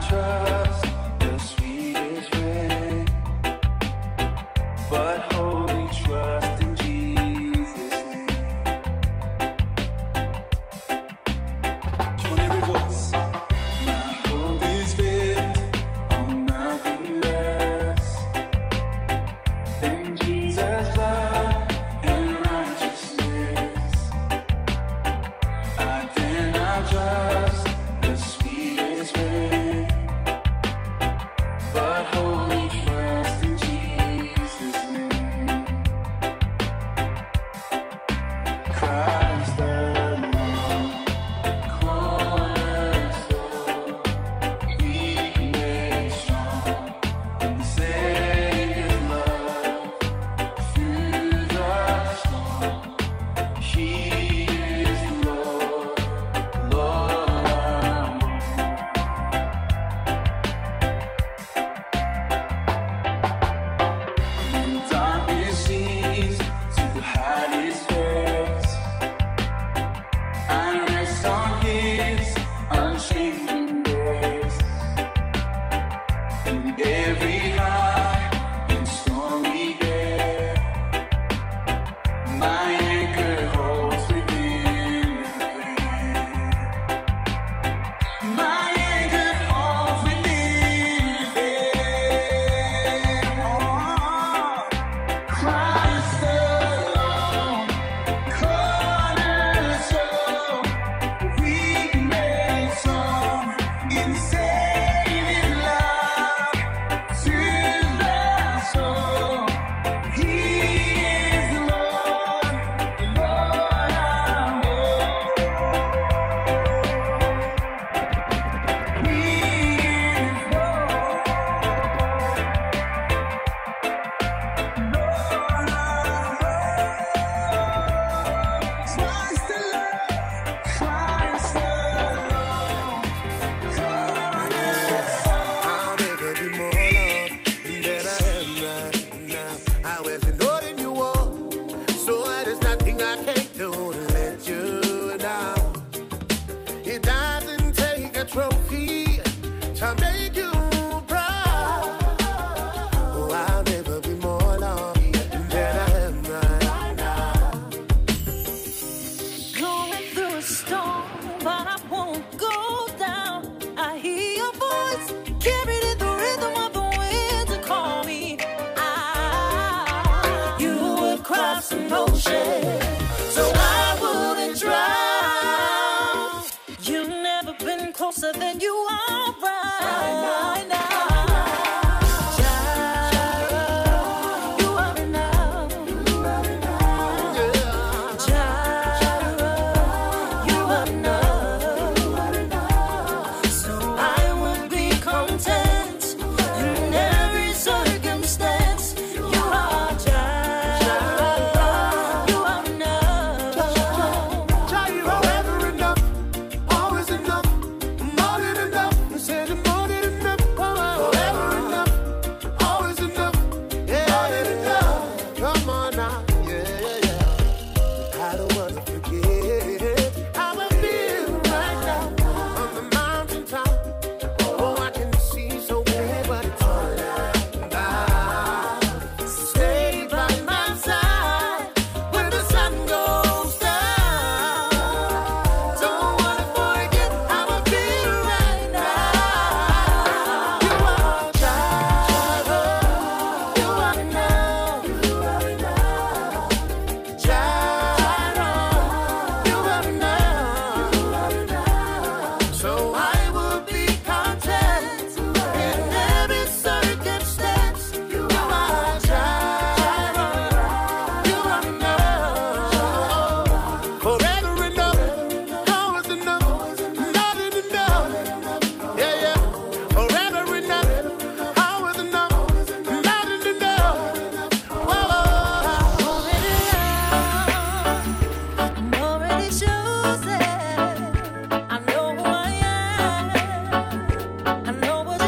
trust.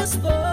for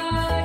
bye.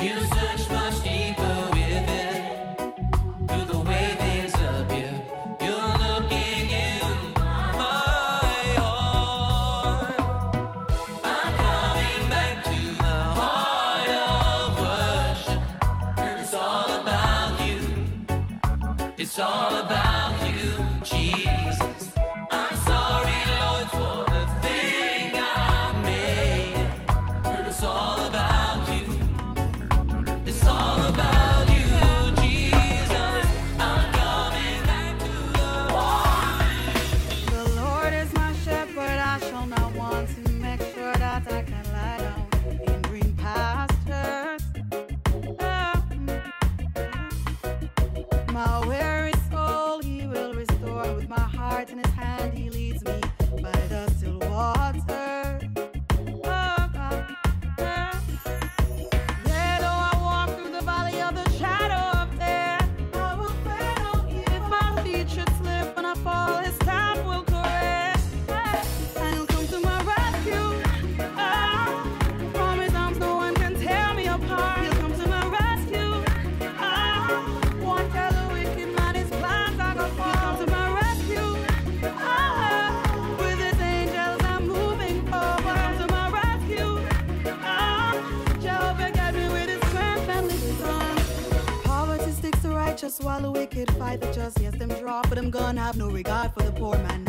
You have no regard for the poor man.